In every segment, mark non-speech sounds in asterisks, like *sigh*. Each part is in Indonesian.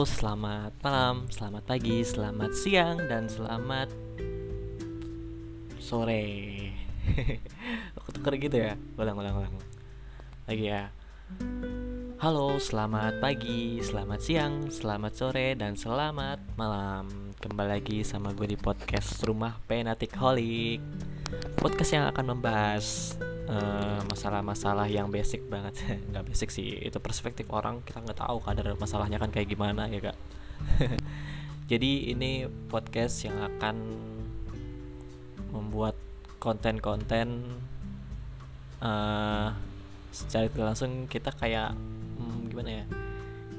Selamat malam, selamat pagi, selamat siang, dan selamat sore. *laughs* Aku tuker gitu ya. Ulang, ulang, ulang. Lagi ya. Halo, selamat pagi, selamat siang, selamat sore, dan selamat malam. Kembali lagi sama gue di podcast Rumah Penatik Holic. Podcast yang akan membahas eh, masalah-masalah yang basic banget. *laughs* Nggak basic sih itu perspektif orang kita nggak tahu kadar masalahnya kan kayak gimana ya kak. *laughs* Jadi ini podcast yang akan membuat konten-konten uh, secara tidak langsung kita kayak hmm, gimana ya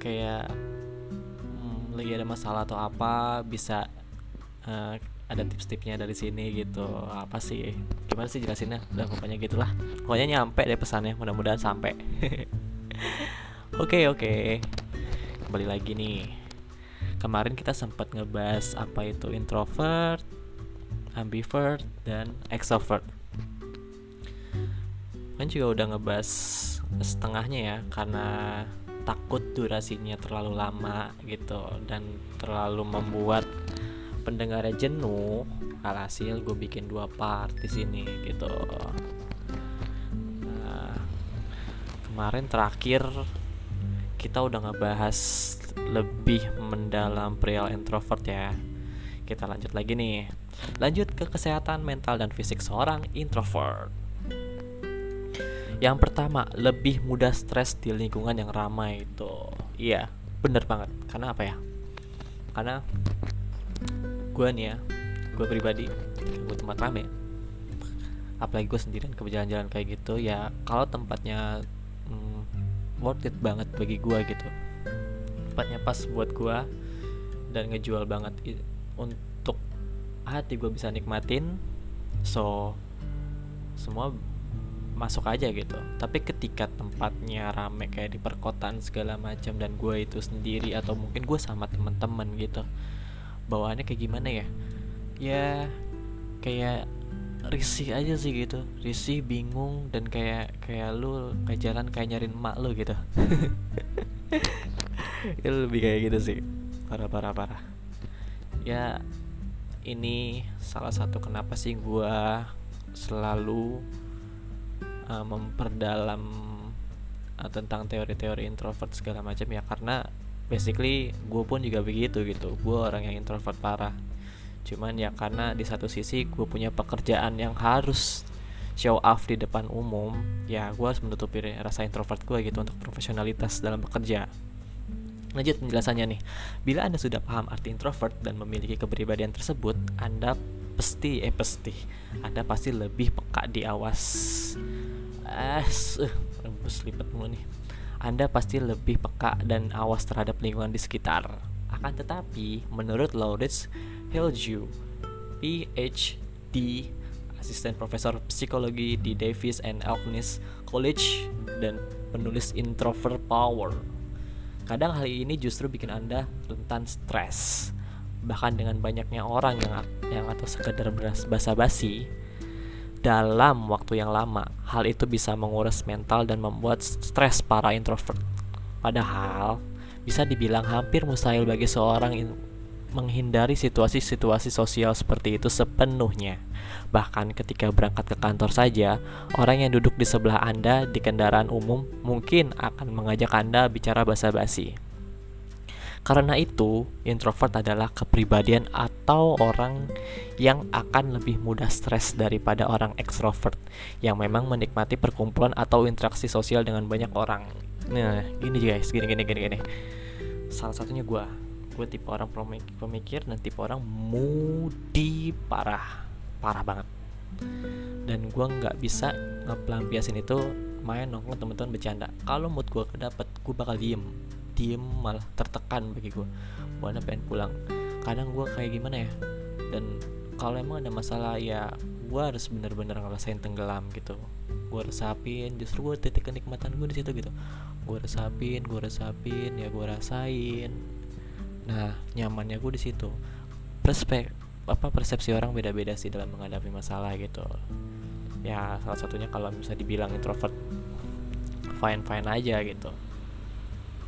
kayak hmm, lagi ada masalah atau apa bisa uh, ada tips-tipsnya dari sini gitu. Apa sih? Gimana sih jelasinnya? Udah pokoknya gitulah. Pokoknya nyampe deh pesannya mudah-mudahan sampai *laughs* oke oke. Kembali lagi nih. Kemarin kita sempat ngebahas apa itu introvert ambivert dan extrovert. Kan juga udah ngebahas setengahnya ya karena takut durasinya terlalu lama gitu dan terlalu membuat pendengarnya jenuh alhasil gue bikin dua part di sini gitu. Nah, kemarin terakhir kita udah ngebahas lebih mendalam perihal introvert ya. Kita lanjut lagi nih. Lanjut ke kesehatan mental dan fisik seorang introvert. Yang pertama lebih mudah stres di lingkungan yang ramai itu iya bener banget. Karena apa ya? Karena gue nih ya gue pribadi gue tempat rame. Apalagi gue sendirian ke jalan-jalan kayak gitu ya kalau tempatnya hmm, worth it banget bagi gue gitu. Tempatnya pas buat gue dan ngejual banget untuk hati gue bisa nikmatin. So semua masuk aja gitu. Tapi ketika tempatnya rame kayak di perkotaan segala macam dan gue itu sendiri atau mungkin gue sama temen-temen gitu bawaannya kayak gimana ya? Ya kayak risih aja sih gitu. Risih bingung dan kayak kayak lu kayak jalan kayak nyariin emak lu gitu. *laughs* Itu lebih kayak gitu sih. Parah parah parah. Ya ini salah satu kenapa sih gua selalu uh, memperdalam uh, tentang teori-teori introvert segala macam ya. Karena basically gue pun juga begitu gitu. Gue orang yang introvert parah. Cuman ya karena di satu sisi gue punya pekerjaan yang harus show off di depan umum ya gue harus menutupi rasa introvert gue gitu untuk profesionalitas dalam bekerja. Lanjut penjelasannya nih. Bila anda sudah paham arti introvert dan memiliki kepribadian tersebut anda pasti eh pasti anda pasti lebih peka di awas. Eh uh, rembus lipat mulu nih anda pasti lebih peka dan awas terhadap lingkungan di sekitar. Akan tetapi, menurut Laurits Hilju, PhD, asisten profesor psikologi di Davis and Alknis College dan penulis Introvert Power, kadang hal ini justru bikin Anda rentan stres. Bahkan dengan banyaknya orang yang yang atau sekedar basa-basi, dalam waktu yang lama. Hal itu bisa menguras mental dan membuat stres para introvert. Padahal, bisa dibilang hampir mustahil bagi seorang menghindari situasi-situasi sosial seperti itu sepenuhnya. Bahkan ketika berangkat ke kantor saja, orang yang duduk di sebelah Anda di kendaraan umum mungkin akan mengajak Anda bicara basa-basi. Karena itu, introvert adalah kepribadian atau orang yang akan lebih mudah stres daripada orang ekstrovert yang memang menikmati perkumpulan atau interaksi sosial dengan banyak orang. Nah, ini guys, gini gini gini gini. Salah satunya gue, gue tipe orang pemikir dan tipe orang moody parah, parah banget. Dan gue nggak bisa ngepelampiasin itu main nongkrong teman-teman bercanda. Kalau mood gue kedapet, gue bakal diem diem malah tertekan bagi gue buana pengen pulang. Kadang gue kayak gimana ya dan kalau emang ada masalah ya gue harus bener-bener ngerasain tenggelam gitu. Gue resapin justru gue titik kenikmatan gue di situ gitu. Gue resapin gue resapin ya gue rasain. Nah nyamannya gue di situ. Perspek apa persepsi orang beda-beda sih dalam menghadapi masalah gitu. Ya salah satunya kalau bisa dibilang introvert fine fine aja gitu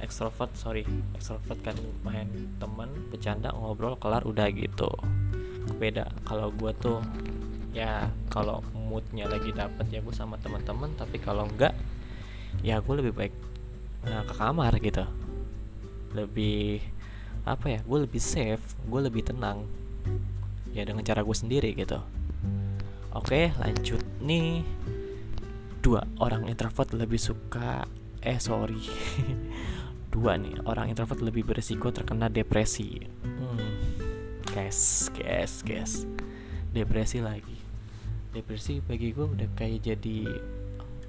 extrovert sorry. Extrovert kan main temen bercanda ngobrol kelar udah gitu. Beda. Kalau gue tuh ya kalau moodnya lagi dapet ya gue sama teman-teman tapi kalau enggak ya gue lebih baik nah, ke kamar gitu. Lebih apa ya gue lebih safe gue lebih tenang. Ya dengan cara gue sendiri gitu. Oke lanjut nih. Dua orang introvert lebih suka eh sorry *laughs* dua nih. Orang introvert lebih berisiko terkena depresi. Hmm. guys guys guys. Depresi lagi. Depresi bagi gue udah kayak jadi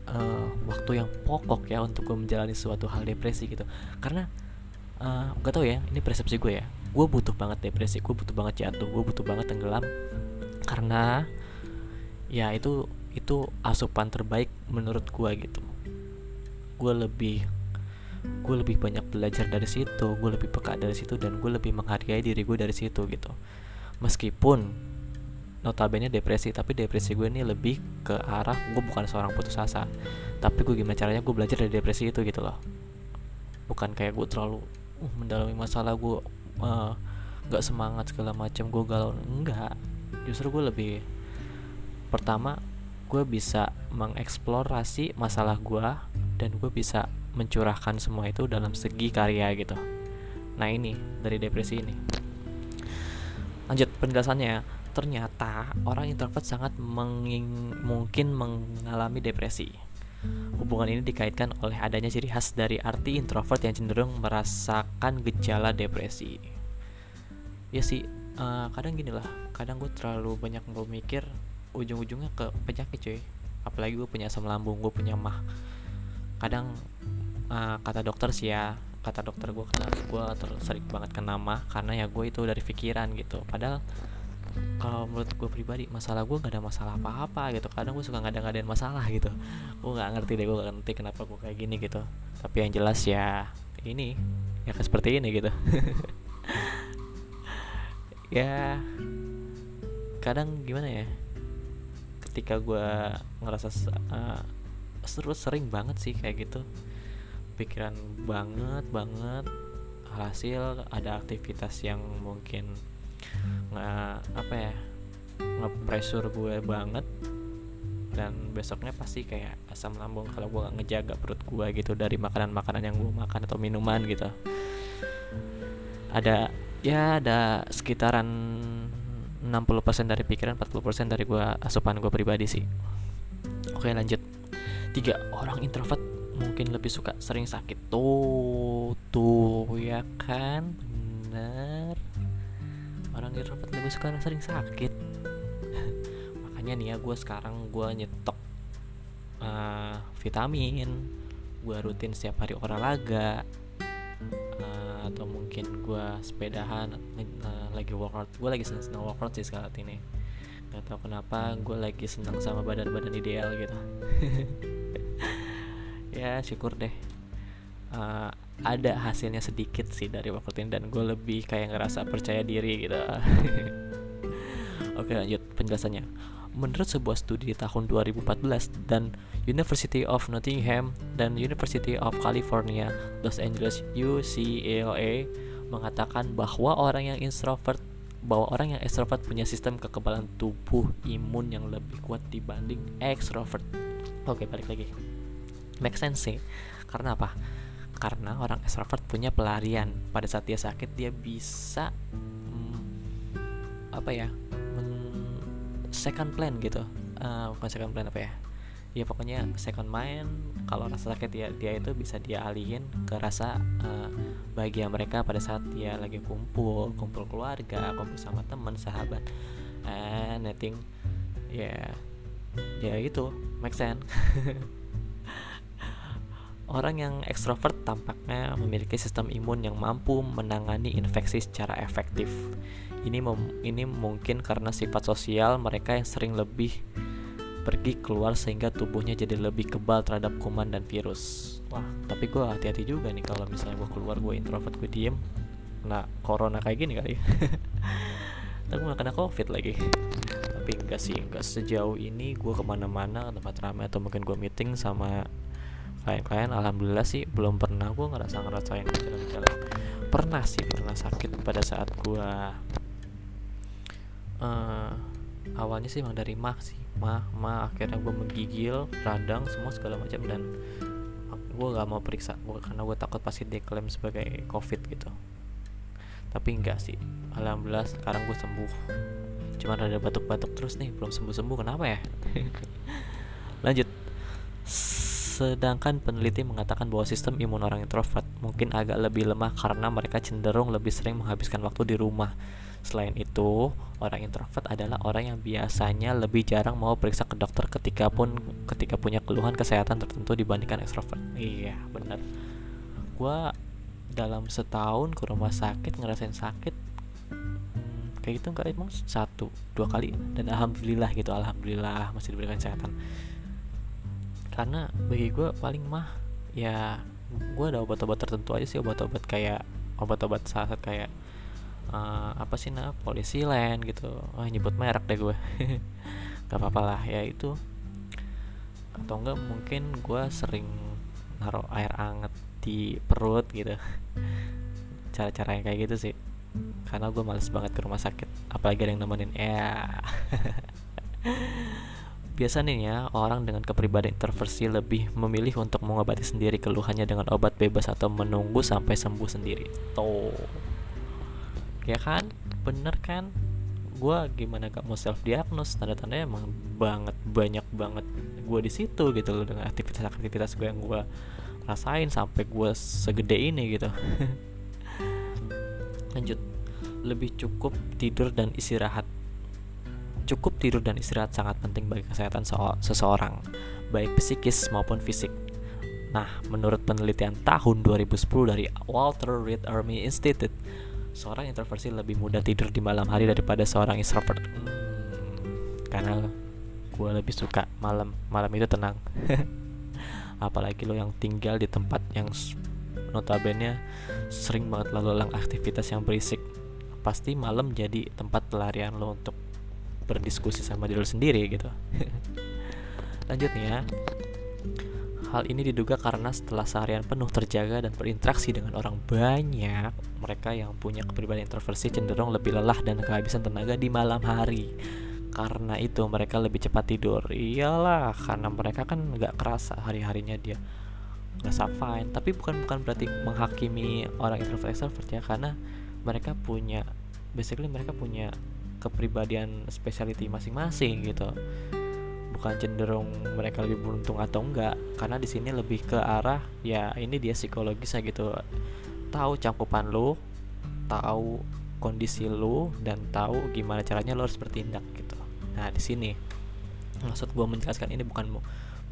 uh, waktu yang pokok ya untuk gue menjalani suatu hal depresi gitu. Karena uh, gak tau ya ini persepsi gue ya. Gue butuh banget depresi gue butuh banget jatuh gue butuh banget tenggelam. Karena ya itu itu asupan terbaik menurut gue gitu. Gue lebih gue lebih banyak belajar dari situ gue lebih peka dari situ dan gue lebih menghargai diri gue dari situ gitu. Meskipun notabene depresi tapi depresi gue ini lebih ke arah gue bukan seorang putus asa. Tapi gue gimana caranya gue belajar dari depresi itu gitu loh. Bukan kayak gue terlalu uh, mendalami masalah gue uh, gak semangat segala macam gue galau. Enggak justru gue lebih pertama gue bisa mengeksplorasi masalah gue dan gue bisa mencurahkan semua itu dalam segi karya gitu. Nah ini dari depresi ini. Lanjut penjelasannya. Ternyata orang introvert sangat menging, mungkin mengalami depresi. Hubungan ini dikaitkan oleh adanya ciri khas dari arti introvert yang cenderung merasakan gejala depresi. Ya sih uh, kadang gini lah kadang gue terlalu banyak gue mikir ujung-ujungnya ke penyakit cuy. Apalagi gue punya asam lambung gue punya mah. Kadang uh, kata dokter sih ya kata dokter gue karena gue sering banget kena mah karena ya gue itu dari pikiran gitu. Padahal kalau menurut gue pribadi masalah gue gak ada masalah apa-apa gitu. Kadang gue suka ngada-ngadain masalah gitu. Gue nggak ngerti deh gue gak ngerti kenapa gue kayak gini gitu. Tapi yang jelas ya ini ya kayak seperti ini gitu. *laughs* Ya kadang gimana ya ketika gue ngerasa uh, seru sering banget sih kayak gitu pikiran banget banget. Hasil ada aktivitas yang mungkin nggak apa ya ngepressure gue banget. Dan besoknya pasti kayak asam lambung kalau gue gak ngejaga perut gue gitu dari makanan-makanan yang gue makan atau minuman gitu. Ada ya ada sekitaran 60% dari pikiran 40% dari gua asupan gua pribadi sih. Oke lanjut. Tiga orang introvert mungkin lebih suka sering sakit. Tuh tuh ya kan? Bener. Orang introvert lebih suka sering sakit. *laughs* Makanya nih ya gue sekarang gue nyetok uh, vitamin. Gue rutin setiap hari olahraga. Uh, atau mungkin gue sepedahan uh, lagi workout. Gue lagi seneng seneng workout sih sekarang ini. Nggak tahu kenapa gue lagi seneng sama badan-badan ideal gitu *laughs* ya syukur deh uh, ada hasilnya sedikit sih dari workout ini dan gue lebih kayak ngerasa percaya diri gitu *laughs* oke lanjut penjelasannya menurut sebuah studi di tahun 2014 dan University of Nottingham dan University of California Los Angeles UCLA mengatakan bahwa orang yang introvert bahwa orang yang extrovert punya sistem kekebalan tubuh imun yang lebih kuat dibanding extrovert. Oke, balik lagi. Make sense sih. Karena apa? Karena orang extrovert punya pelarian. Pada saat dia sakit dia bisa hmm, apa ya? second plan gitu uh, bukan second plan apa ya ya pokoknya second mind kalau rasa sakit ya dia itu bisa dia alihin ke rasa uh, bahagia mereka pada saat dia lagi kumpul kumpul keluarga kumpul sama teman sahabat and I think ya yeah, ya itu make sense *laughs* Orang yang ekstrovert tampaknya memiliki sistem imun yang mampu menangani infeksi secara efektif. Ini ini mungkin karena sifat sosial mereka yang sering lebih pergi keluar sehingga tubuhnya jadi lebih kebal terhadap kuman dan virus. Wah, tapi gue hati-hati juga nih kalau misalnya gue keluar gue introvert gue diem, nah corona kayak gini kali. Tapi gue gak kena covid lagi Tapi enggak sih, enggak sejauh ini gue ke mana-mana tempat ramai atau mungkin gue meeting sama klien-klien alhamdulillah sih belum pernah. Gue ngerasa ngerasain gejala-gejala pernah sih pernah sakit pada saat gue uh, awalnya sih emang dari mah sih. Mah mah akhirnya gue menggigil radang semua segala macam. Dan gue gak mau periksa gue karena gue takut pasti diklaim sebagai covid gitu. Tapi enggak sih. Alhamdulillah sekarang gue sembuh. Cuman ada batuk-batuk terus nih belum sembuh-sembuh. Kenapa ya? *laughs* Lanjut sedangkan peneliti mengatakan bahwa sistem imun orang introvert mungkin agak lebih lemah karena mereka cenderung lebih sering menghabiskan waktu di rumah Selain itu, orang introvert adalah orang yang biasanya lebih jarang mau periksa ke dokter ketika pun ketika punya keluhan kesehatan tertentu dibandingkan ekstrovert. Iya, benar. Gua dalam setahun ke rumah sakit ngerasain sakit hmm, kayak gitu enggak emang satu dua kali dan alhamdulillah gitu alhamdulillah masih diberikan kesehatan karena bagi gue paling mah ya gue ada obat-obat tertentu aja sih obat-obat kayak obat-obat saat kayak uh, apa sih nah polisi lain gitu. Wah nyebut merek deh gue *laughs* gak apa-apa lah ya itu. Atau enggak mungkin gue sering naruh air anget di perut gitu. *laughs* Cara-cara yang kayak gitu sih. Karena gue males banget ke rumah sakit apalagi ada yang nemenin. Ya *laughs* Biasa nih ya, orang dengan kepribadian introversi lebih memilih untuk mengobati sendiri keluhannya dengan obat bebas atau menunggu sampai sembuh sendiri. Tuh. Ya kan? Bener kan? Gue gimana gak mau self diagnose tanda tandanya emang banget banyak banget gue di situ gitu loh dengan aktivitas-aktivitas gue yang gue rasain sampai gue segede ini gitu. *laughs* Lanjut. Lebih cukup tidur dan istirahat cukup tidur dan istirahat sangat penting bagi kesehatan seseorang baik psikis maupun fisik. Nah, menurut penelitian tahun 2010 dari Walter Reed Army Institute, seorang introversi lebih mudah tidur di malam hari daripada seorang extrovert. Hmm, karena gue lebih suka malam malam itu tenang. *laughs* Apalagi lo yang tinggal di tempat yang notabene sering banget lalu lalang aktivitas yang berisik. Pasti malam jadi tempat pelarian lo untuk berdiskusi sama diri sendiri gitu *laughs* lanjut nih ya Hal ini diduga karena setelah seharian penuh terjaga dan berinteraksi dengan orang banyak, mereka yang punya kepribadian introversi cenderung lebih lelah dan kehabisan tenaga di malam hari. Karena itu mereka lebih cepat tidur. Iyalah, karena mereka kan nggak kerasa hari-harinya dia ngerasa fine. Tapi bukan bukan berarti menghakimi orang introvert extrovert ya, karena mereka punya basically mereka punya kepribadian speciality masing-masing gitu. Bukan cenderung mereka lebih beruntung atau enggak karena di sini lebih ke arah ya ini dia psikologisnya gitu. Tahu cangkupan lo tahu kondisi lo dan tahu gimana caranya lo harus bertindak gitu. Nah di sini maksud gue menjelaskan ini bukan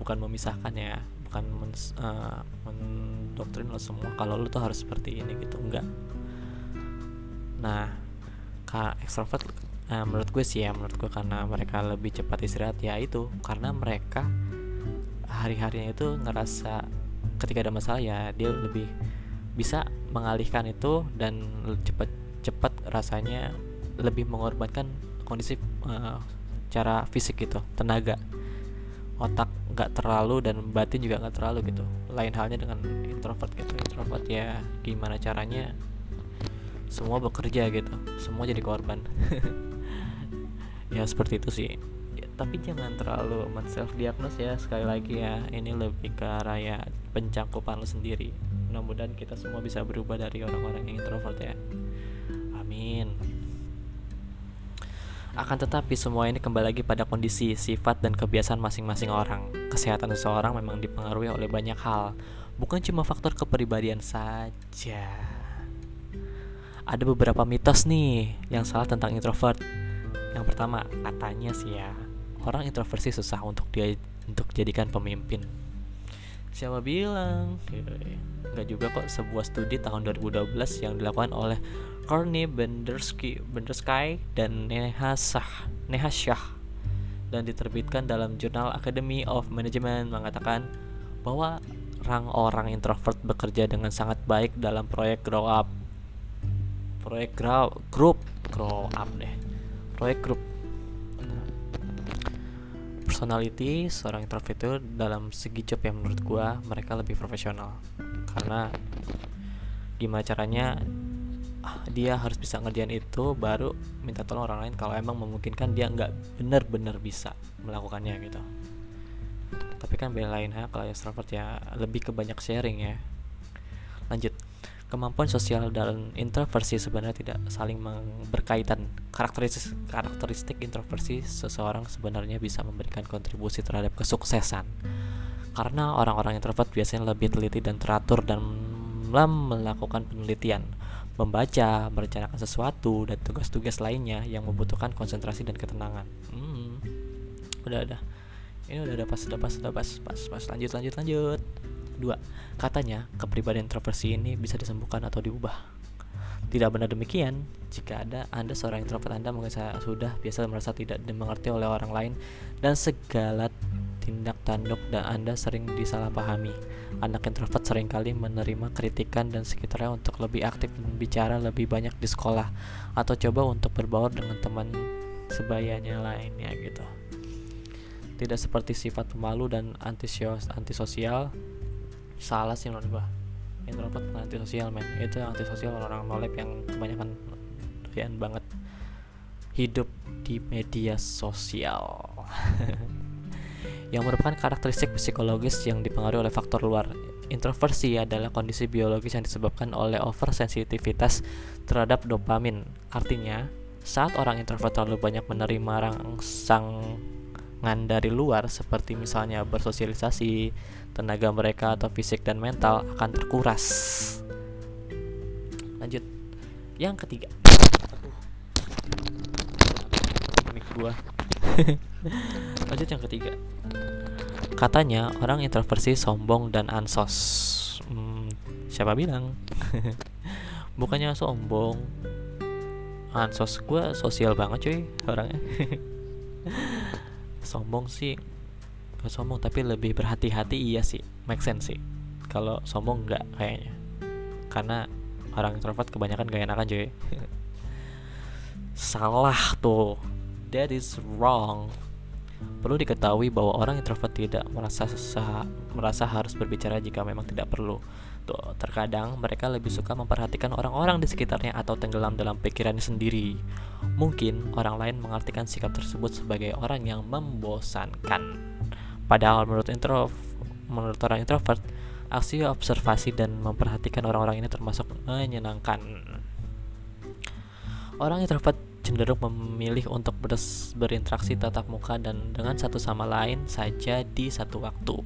bukan memisahkan ya bukan men, uh, mendoktrin lo semua kalau lo tuh harus seperti ini gitu enggak. Nah kak ekstrovert Nah, menurut gue sih ya, menurut gue karena mereka lebih cepat istirahat ya itu. Karena mereka hari-harinya itu ngerasa ketika ada masalah ya dia lebih bisa mengalihkan itu dan cepat cepat rasanya lebih mengorbankan kondisi uh, cara fisik gitu tenaga. Otak nggak terlalu dan batin juga nggak terlalu gitu. Lain halnya dengan introvert gitu. Introvert ya gimana caranya? Semua bekerja gitu. Semua jadi korban *laughs* ya seperti itu sih. Ya, tapi jangan terlalu men self diagnose ya. Sekali lagi ya ini lebih ke arah ya pencangkupan lo sendiri. Mudah-mudahan kita semua bisa berubah dari orang-orang yang introvert ya. Amin. Akan tetapi semua ini kembali lagi pada kondisi, sifat, dan kebiasaan masing-masing orang. Kesehatan seseorang memang dipengaruhi oleh banyak hal, bukan cuma faktor kepribadian saja. Ada beberapa mitos nih yang salah tentang introvert yang pertama katanya sih ya orang introversi susah untuk dia untuk jadikan pemimpin. Siapa bilang? Nggak juga kok sebuah studi tahun 2012 yang dilakukan oleh Corny Bendersky Bendersky dan Neha Shah Neha Shah dan diterbitkan dalam jurnal Academy of Management mengatakan bahwa rang orang introvert bekerja dengan sangat baik dalam proyek grow up proyek grow group grow up deh proyek grup. Personality seorang introvert itu dalam segi job yang menurut gua mereka lebih profesional. Karena gimana caranya ah, dia harus bisa ngerjain itu baru minta tolong orang lain kalau emang memungkinkan dia nggak benar-benar bisa melakukannya gitu. Tapi kan beda lain ha kalau extrovert ya lebih ke banyak sharing ya. Lanjut kemampuan sosial dan introversi sebenarnya tidak saling berkaitan. Karakteristik, karakteristik introversi seseorang sebenarnya bisa memberikan kontribusi terhadap kesuksesan. Karena orang-orang introvert biasanya lebih teliti dan teratur dan melakukan penelitian, membaca, merencanakan sesuatu dan tugas-tugas lainnya yang membutuhkan konsentrasi dan ketenangan. Hmm, udah udah. Ini udah udah pas udah pas udah pas pas pas lanjut lanjut lanjut. Dua, katanya kepribadian introversi ini bisa disembuhkan atau diubah. Tidak benar demikian, jika ada Anda seorang introvert Anda mungkin sudah biasa merasa tidak dimengerti oleh orang lain dan segala tindak tanduk dan Anda sering disalahpahami. Anak introvert sering kali menerima kritikan dan sekitarnya untuk lebih aktif bicara lebih banyak di sekolah atau coba untuk berbaur dengan teman sebayanya lainnya gitu. Tidak seperti sifat pemalu dan antisosial salah sih menurut gua. Introvert bukan antisosial men. Itu yang antisosial orang-orang nolep yang kebanyakan doyan banget. Hidup di media sosial. *laughs* Yang merupakan karakteristik psikologis yang dipengaruhi oleh faktor luar. Introversi adalah kondisi biologis yang disebabkan oleh oversensitivitas terhadap dopamin. Artinya saat orang introvert terlalu banyak menerima rangsangan dari luar seperti misalnya bersosialisasi tenaga mereka atau fisik dan mental akan terkuras. Lanjut. Yang ketiga. gua. *laughs* Lanjut yang ketiga. Katanya orang introversi sombong dan ansos. Hmm, siapa bilang? *laughs* Bukannya sombong. Ansos gue sosial banget cuy orangnya. *laughs* sombong sih. Gak sombong tapi lebih berhati-hati iya sih. Make sense sih. Kalau sombong nggak kayaknya. Karena orang introvert kebanyakan gak enakan cuy. *laughs* Salah tuh. That is wrong. Perlu diketahui bahwa orang introvert tidak merasa sah, merasa harus berbicara jika memang tidak perlu tuh terkadang mereka lebih suka memperhatikan orang-orang di sekitarnya atau tenggelam dalam pikirannya sendiri. Mungkin orang lain mengartikan sikap tersebut sebagai orang yang membosankan. Padahal menurut intro menurut orang introvert, aksi observasi dan memperhatikan orang-orang ini termasuk menyenangkan. Orang introvert cenderung memilih untuk berinteraksi tatap muka dan dengan satu sama lain saja di satu waktu.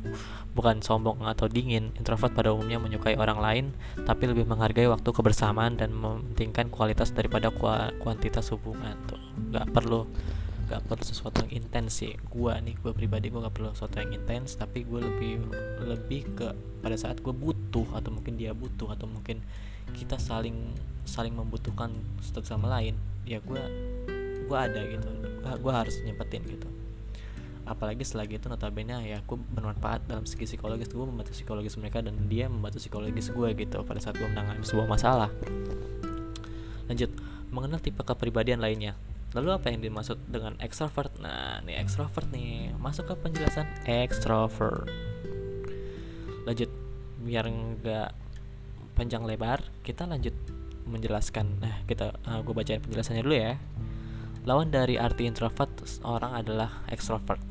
Bukan sombong atau dingin, introvert pada umumnya menyukai orang lain, tapi lebih menghargai waktu kebersamaan dan mementingkan kualitas daripada kuantitas hubungan. Tuh, nggak perlu gak perlu sesuatu yang intens sih gue nih gue pribadi gue gak perlu sesuatu yang intens tapi gue lebih lebih ke pada saat gue butuh atau mungkin dia butuh atau mungkin kita saling saling membutuhkan satu sama lain ya gue gue ada gitu gue harus nyempetin gitu apalagi setelah itu notabene ya gue bermanfaat dalam segi psikologis gue membantu psikologis mereka dan dia membantu psikologis gue gitu pada saat gue menangani sebuah masalah lanjut mengenal tipe kepribadian lainnya Lalu apa yang dimaksud dengan extrovert? Nah, nih extrovert nih. Masuk ke penjelasan extrovert. Lanjut, biar nggak panjang lebar, kita lanjut menjelaskan. Nah, kita uh, eh, gue bacain penjelasannya dulu ya. Lawan dari arti introvert orang adalah extrovert.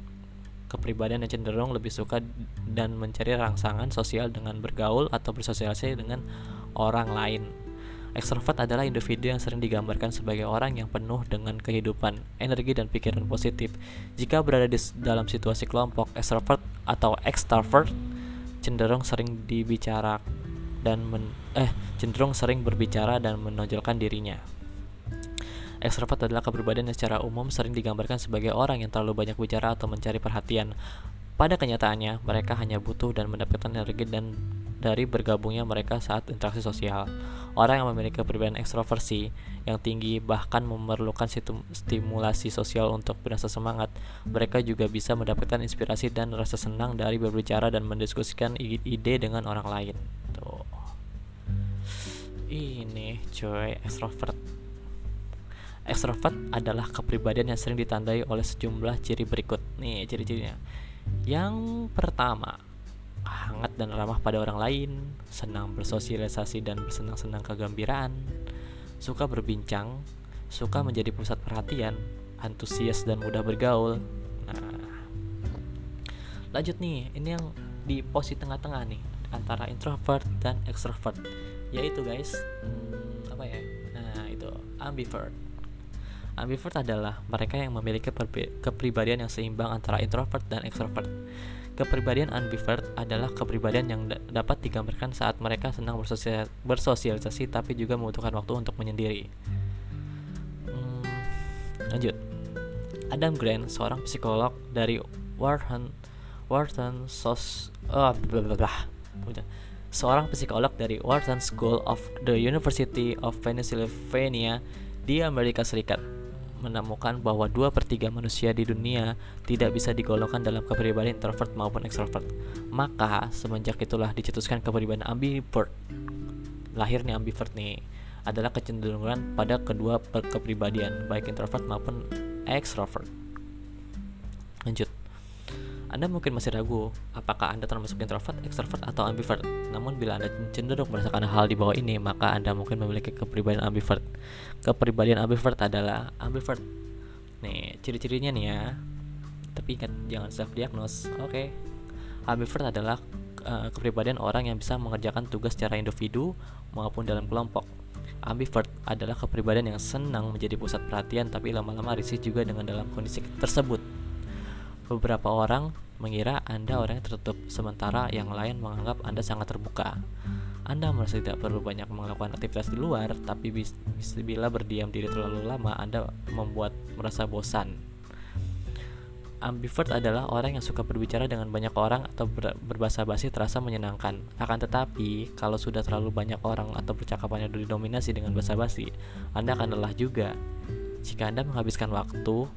Kepribadian yang cenderung lebih suka dan mencari rangsangan sosial dengan bergaul atau bersosialisasi dengan orang lain Ekstrovert adalah individu yang sering digambarkan sebagai orang yang penuh dengan kehidupan, energi, dan pikiran positif. Jika berada di dalam situasi kelompok, ekstrovert atau extrovert cenderung sering dibicara dan men, eh cenderung sering berbicara dan menonjolkan dirinya. Ekstrovert adalah kepribadian yang secara umum sering digambarkan sebagai orang yang terlalu banyak bicara atau mencari perhatian. Pada kenyataannya, mereka hanya butuh dan mendapatkan energi dan dari bergabungnya mereka saat interaksi sosial. Orang yang memiliki kepribadian ekstroversi yang tinggi bahkan memerlukan stimulasi sosial untuk berasa semangat. Mereka juga bisa mendapatkan inspirasi dan rasa senang dari berbicara dan mendiskusikan ide dengan orang lain. Ini coy ekstrovert. Extrovert adalah kepribadian yang sering ditandai oleh sejumlah ciri berikut. Nih, ciri-cirinya. Yang pertama, hangat dan ramah pada orang lain, senang bersosialisasi dan bersenang-senang kegembiraan, suka berbincang, suka menjadi pusat perhatian, antusias dan mudah bergaul. Nah, lanjut nih, ini yang di posisi tengah-tengah nih antara introvert dan extrovert, yaitu guys, hmm, apa ya? Nah, itu ambivert Ambivert adalah mereka yang memiliki kepribadian yang seimbang antara introvert dan extrovert. Kepribadian ambivert adalah kepribadian yang da dapat digambarkan saat mereka senang bersosial bersosialisasi tapi juga membutuhkan waktu untuk menyendiri. Hmm, lanjut. Adam Grant, seorang psikolog dari Wharton Wharton Sos oh, blablabla. Seorang psikolog dari Wharton School of the University of Pennsylvania di Amerika Serikat menemukan bahwa dua per 3 manusia di dunia tidak bisa digolongkan dalam kepribadian introvert maupun extrovert. Maka semenjak itulah dicetuskan kepribadian ambivert. Lahirnya ambivert nih adalah kecenderungan pada kedua kepribadian baik introvert maupun extrovert. Lanjut. Anda mungkin masih ragu apakah Anda termasuk introvert, extrovert, atau ambivert. Namun bila Anda cenderung merasakan hal di bawah ini, maka Anda mungkin memiliki kepribadian ambivert. Kepribadian ambivert adalah ambivert. Nih, ciri-cirinya nih ya. Tapi ingat jangan self diagnose. Oke. Okay. Ambivert adalah uh, kepribadian orang yang bisa mengerjakan tugas secara individu maupun dalam kelompok. Ambivert adalah kepribadian yang senang menjadi pusat perhatian tapi lama-lama risih juga dengan dalam kondisi tersebut. Beberapa orang mengira Anda orang yang tertutup, sementara yang lain menganggap Anda sangat terbuka. Anda merasa tidak perlu banyak melakukan aktivitas di luar, tapi bis, bila berdiam diri terlalu lama, Anda membuat merasa bosan. Ambivert adalah orang yang suka berbicara dengan banyak orang atau ber, berbahasa basi terasa menyenangkan. Akan tetapi, kalau sudah terlalu banyak orang atau percakapannya didominasi dengan bahasa basi, Anda akan lelah juga. Jika Anda menghabiskan waktu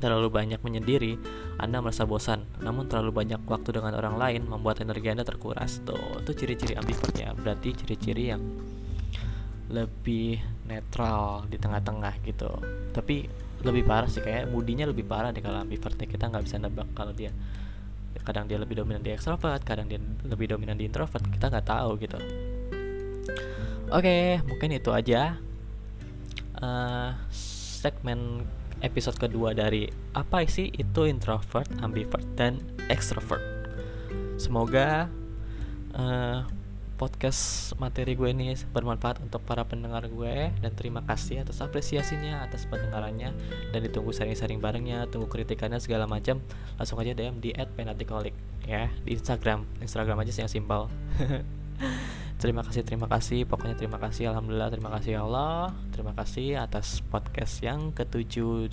terlalu banyak menyendiri, Anda merasa bosan. Namun terlalu banyak waktu dengan orang lain membuat energi Anda terkuras. Tuh, itu ciri-ciri ambivert ya. Berarti ciri-ciri yang lebih netral di tengah-tengah gitu. Tapi lebih parah sih kayak mudinya lebih parah deh kalau ambivert ya. Kita nggak bisa nebak kalau dia kadang dia lebih dominan di extrovert, kadang dia lebih dominan di introvert. Kita nggak tahu gitu. Oke, mungkin itu aja uh, segmen episode kedua dari apa sih itu introvert, ambivert, dan extrovert. Semoga uh, podcast materi gue ini bermanfaat untuk para pendengar gue dan terima kasih atas apresiasinya, atas pendengarannya dan ditunggu sharing-sharing barengnya, tunggu kritikannya segala macam. Langsung aja DM di @penatikolik ya di Instagram. Instagram aja sih yang simpel. *laughs* terima kasih terima kasih. Pokoknya terima kasih alhamdulillah terima kasih Allah. Terima kasih atas podcast yang ketujuh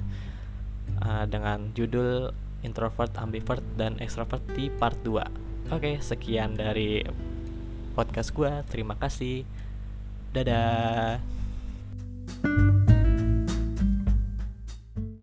uh, dengan judul introvert ambivert dan extrovert di part 2 oke sekian dari podcast gue terima kasih. Dadah